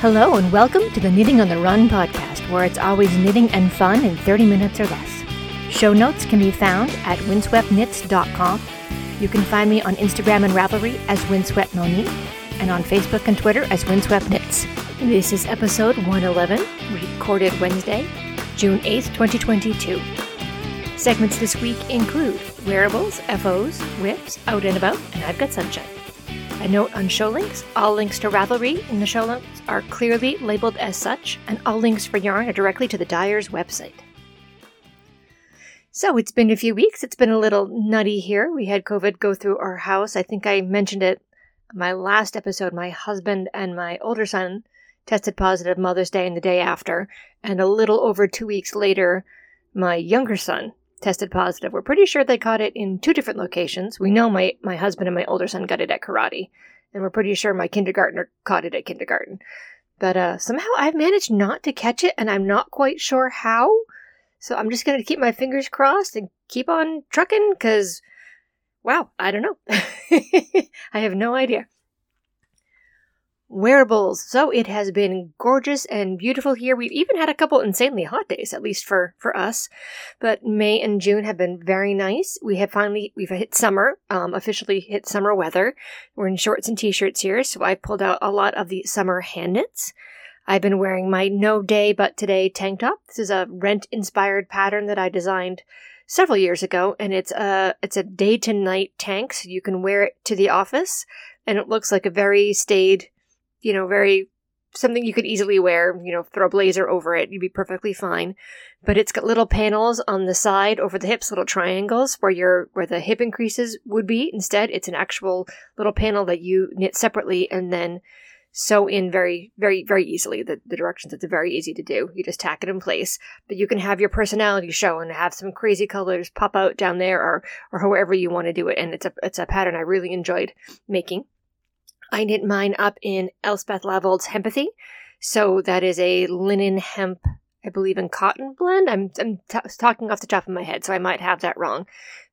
Hello, and welcome to the Knitting on the Run podcast, where it's always knitting and fun in 30 minutes or less. Show notes can be found at windsweptknits.com. You can find me on Instagram and Ravelry as Windswept Monique, and on Facebook and Twitter as Windswept Knits. This is episode 111, recorded Wednesday, June 8th, 2022. Segments this week include wearables, FOs, WIPs, out and about, and I've got sunshine. A note on show links. All links to Ravelry in the show notes are clearly labeled as such, and all links for yarn are directly to the dyer's website. So it's been a few weeks. It's been a little nutty here. We had COVID go through our house. I think I mentioned it my last episode. My husband and my older son tested positive Mother's Day and the day after, and a little over two weeks later, my younger son tested positive. We're pretty sure they caught it in two different locations. We know my, my husband and my older son got it at karate, and we're pretty sure my kindergartner caught it at kindergarten. But uh, somehow I've managed not to catch it, and I'm not quite sure how. So I'm just going to keep my fingers crossed and keep on trucking because, wow, I don't know. I have no idea. Wearables. So it has been gorgeous and beautiful here. We've even had a couple insanely hot days, at least for, for us. But May and June have been very nice. We have finally, we've hit summer, um, officially hit summer weather. We're in shorts and t-shirts here. So I pulled out a lot of the summer hand knits. I've been wearing my no day but today tank top. This is a rent inspired pattern that I designed several years ago and it's a it's a day to night tank so you can wear it to the office and it looks like a very staid you know, very something you could easily wear, you know, throw a blazer over it, you'd be perfectly fine. But it's got little panels on the side over the hips, little triangles where your where the hip increases would be. Instead, it's an actual little panel that you knit separately and then sew in very, very, very easily. The, the directions, it's very easy to do. You just tack it in place. But you can have your personality show and have some crazy colors pop out down there or or however you want to do it. And it's a it's a pattern I really enjoyed making. I knit mine up in Elsebeth Lavold's Hempathy. So that is a linen hemp, I believe, in cotton blend. I'm, I'm t- talking off the top of my head, so I might have that wrong.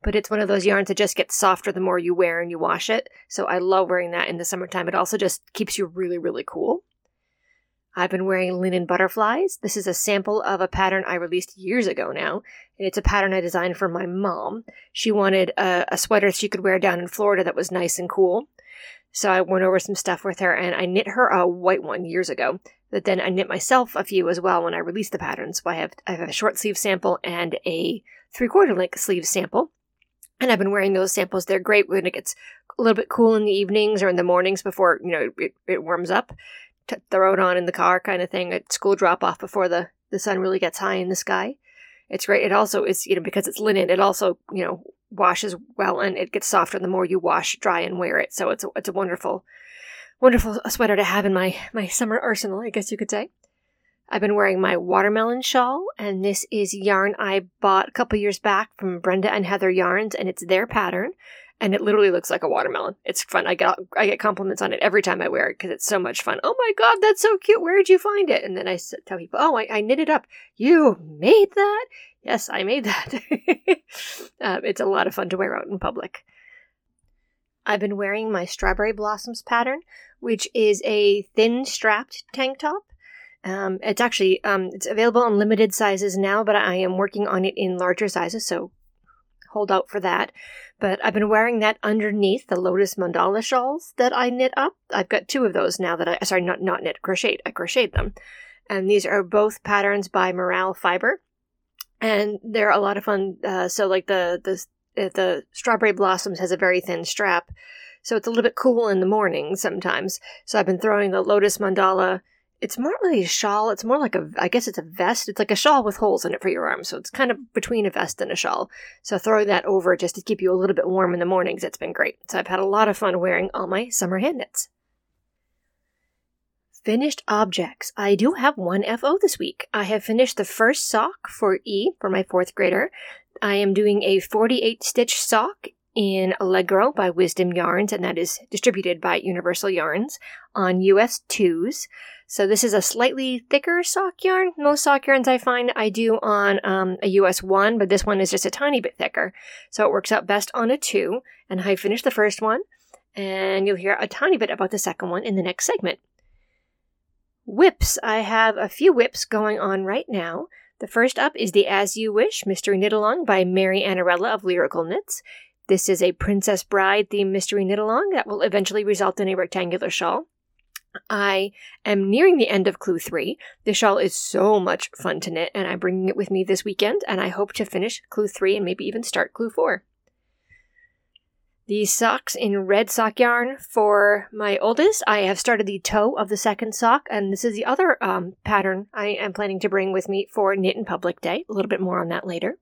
But it's one of those yarns that just gets softer the more you wear and you wash it. So I love wearing that in the summertime. It also just keeps you really, really cool. I've been wearing linen butterflies. This is a sample of a pattern I released years ago now. And it's a pattern I designed for my mom. She wanted a, a sweater she could wear down in Florida that was nice and cool. So I went over some stuff with her and I knit her a white one years ago. But then I knit myself a few as well when I released the patterns. So I have I have a short sleeve sample and a three quarter length sleeve sample. And I've been wearing those samples. They're great when it gets a little bit cool in the evenings or in the mornings before, you know, it, it warms up. Throw it on in the car kind of thing at school drop off before the, the sun really gets high in the sky. It's great. It also is, you know, because it's linen, it also, you know, washes well and it gets softer the more you wash, dry, and wear it. So it's a, it's a wonderful, wonderful sweater to have in my, my summer arsenal, I guess you could say. I've been wearing my watermelon shawl, and this is yarn I bought a couple years back from Brenda and Heather Yarns, and it's their pattern, and it literally looks like a watermelon. It's fun. I get I get compliments on it every time I wear it because it's so much fun. Oh my god, that's so cute! Where did you find it? And then I tell people, oh, I, I knit it up. You made that? Yes, I made that. um, it's a lot of fun to wear out in public. I've been wearing my Strawberry Blossoms pattern, which is a thin strapped tank top. Um, it's actually um, it's available in limited sizes now, but I am working on it in larger sizes, so hold out for that. But I've been wearing that underneath the Lotus Mandala shawls that I knit up. I've got two of those now that I sorry not not knit crocheted. I crocheted them, and these are both patterns by Morale Fiber and they're a lot of fun. Uh, so like the the the strawberry blossoms has a very thin strap, so it's a little bit cool in the morning sometimes. So I've been throwing the lotus mandala. It's more really a shawl. It's more like a, I guess it's a vest. It's like a shawl with holes in it for your arms. So it's kind of between a vest and a shawl. So throwing that over just to keep you a little bit warm in the mornings. It's been great. So I've had a lot of fun wearing all my summer hand knits. Finished objects. I do have one FO this week. I have finished the first sock for E for my fourth grader. I am doing a 48 stitch sock in Allegro by Wisdom Yarns, and that is distributed by Universal Yarns on US 2s. So this is a slightly thicker sock yarn. Most sock yarns I find I do on um, a US 1, but this one is just a tiny bit thicker. So it works out best on a 2. And I finished the first one, and you'll hear a tiny bit about the second one in the next segment. WIPs. I have a few WIPs going on right now. The first up is the As You Wish Mystery Knit Along by Mary Annarella of Lyrical Knits. This is a Princess Bride themed mystery knit along that will eventually result in a rectangular shawl. I am nearing the end of Clue 3. The shawl is so much fun to knit, and I'm bringing it with me this weekend, and I hope to finish Clue 3 and maybe even start Clue 4. The socks in red sock yarn for my oldest. I have started the toe of the second sock, and this is the other um, pattern I am planning to bring with me for Knit in Public Day. A little bit more on that later.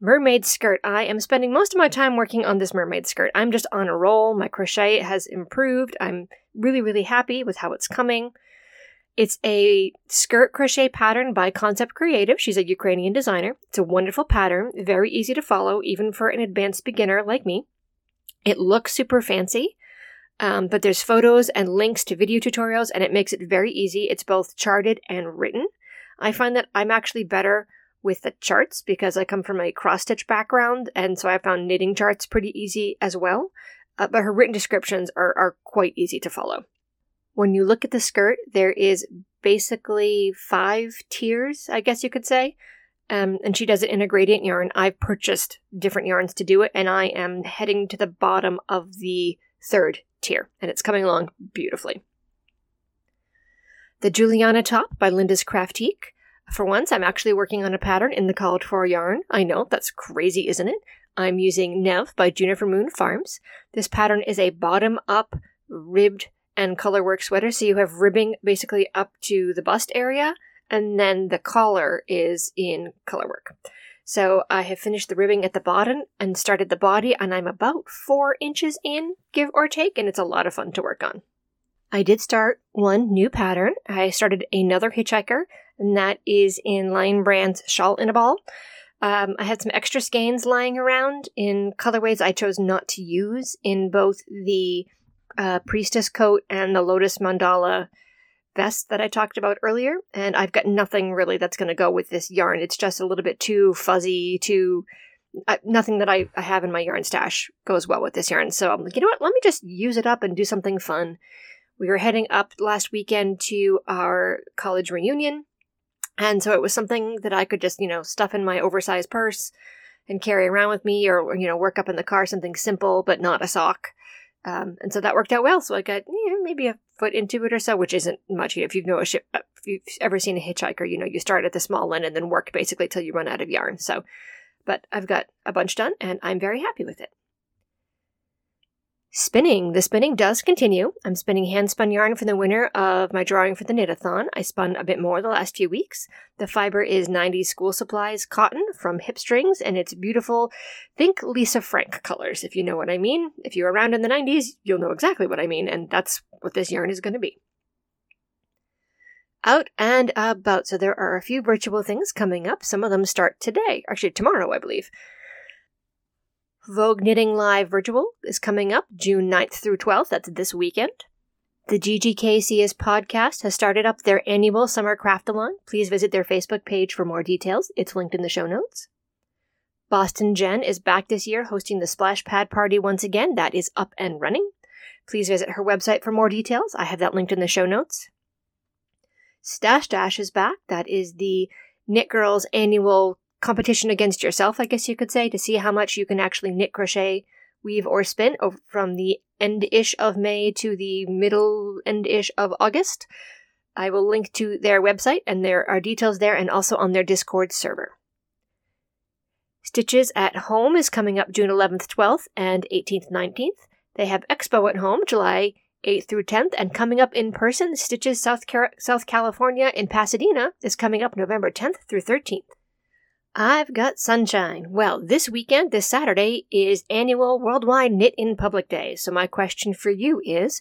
Mermaid skirt. I am spending most of my time working on this mermaid skirt. I'm just on a roll. My crochet has improved. I'm really, really happy with how it's coming. It's a skirt crochet pattern by Concept Creative. She's a Ukrainian designer. It's a wonderful pattern, very easy to follow, even for an advanced beginner like me. It looks super fancy, um, but there's photos and links to video tutorials, and it makes it very easy. It's both charted and written. I find that I'm actually better with the charts because I come from a cross stitch background, and so I found knitting charts pretty easy as well. Uh, but her written descriptions are, are quite easy to follow. When you look at the skirt, there is basically five tiers, I guess you could say. Um, and she does it in a gradient yarn. I've purchased different yarns to do it, and I am heading to the bottom of the third tier, and it's coming along beautifully. The Juliana top by Linda's Craftique. For once, I'm actually working on a pattern in the called for yarn. I know, that's crazy, isn't it? I'm using Nev by Juniper Moon Farms. This pattern is a bottom up ribbed and colorwork sweater. So you have ribbing basically up to the bust area, and then the collar is in colorwork. So I have finished the ribbing at the bottom and started the body, and I'm about four inches in, give or take, and it's a lot of fun to work on. I did start one new pattern. I started another hitchhiker, and that is in Lion Brand's Shawl in a Ball. Um, I had some extra skeins lying around in colorways I chose not to use in both the uh, priestess coat and the lotus mandala vest that I talked about earlier, and I've got nothing really that's going to go with this yarn. It's just a little bit too fuzzy, too. Uh, nothing that I, I have in my yarn stash goes well with this yarn. So I'm like, you know what? Let me just use it up and do something fun. We were heading up last weekend to our college reunion, and so it was something that I could just, you know, stuff in my oversized purse and carry around with me, or, you know, work up in the car, something simple but not a sock. Um, and so that worked out well. So I got yeah, maybe a foot into it or so, which isn't much. If you've uh, if you've ever seen a hitchhiker, you know you start at the small end and then work basically till you run out of yarn. So, but I've got a bunch done, and I'm very happy with it. Spinning. The spinning does continue. I'm spinning hand spun yarn for the winner of my drawing for the knitathon. I spun a bit more the last few weeks. The fiber is 90 school supplies cotton from Hip Strings, and it's beautiful. Think Lisa Frank colors, if you know what I mean. If you're around in the 90s, you'll know exactly what I mean, and that's what this yarn is going to be. Out and about. So there are a few virtual things coming up. Some of them start today, actually tomorrow, I believe. Vogue Knitting Live Virtual is coming up June 9th through 12th. That's this weekend. The GGKCS podcast has started up their annual summer craft-along. Please visit their Facebook page for more details. It's linked in the show notes. Boston Jen is back this year hosting the Splash Pad Party once again. That is up and running. Please visit her website for more details. I have that linked in the show notes. Stash Dash is back. That is the Knitgirllls annual competition against yourself, I guess you could say, to see how much you can actually knit, crochet, weave, or spin from the end ish of May to the middle end ish of August. I will link to their website, and there are details there and also on their Discord server. Stitches at Home is coming up June 11th, 12th, and 18th, 19th. They have Expo at Home July 8th through 10th, and coming up in person, Stitches South, Car- South California in Pasadena is coming up November 10th through 13th. I've got sunshine. Well, this weekend, this Saturday, is annual Worldwide Knit in Public Day. So my question for you is,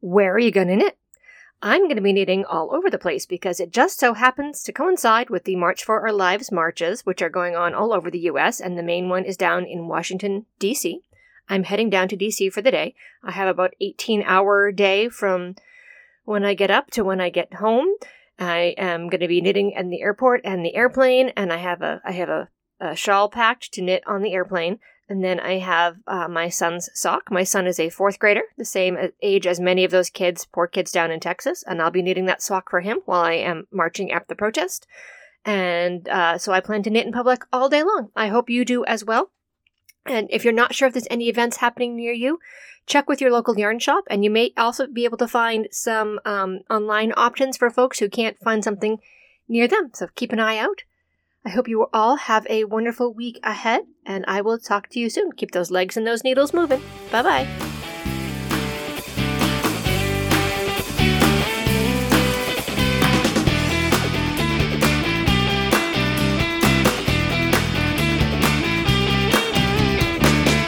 where are you going to knit? I'm going to be knitting all over the place because it just so happens to coincide with the March for Our Lives marches, which are going on all over the US, and the main one is down in Washington, D.C. I'm heading down to D.C. for the day. I have about 18 hour day from when I get up to when I get home. I am going to be knitting in the airport and the airplane, and I have a I have a, a shawl packed to knit on the airplane. And then I have uh, my son's sock. My son is a fourth grader, the same age as many of those kids, poor kids down in Texas. And I'll be knitting that sock for him while I am marching after the protest. And uh, so I plan to knit in public all day long. I hope you do as well. And if you're not sure if there's any events happening near you, check with your local yarn shop. And you may also be able to find some um, online options for folks who can't find something near them. So keep an eye out. I hope you all have a wonderful week ahead, and I will talk to you soon. Keep those legs and those needles moving. Bye bye.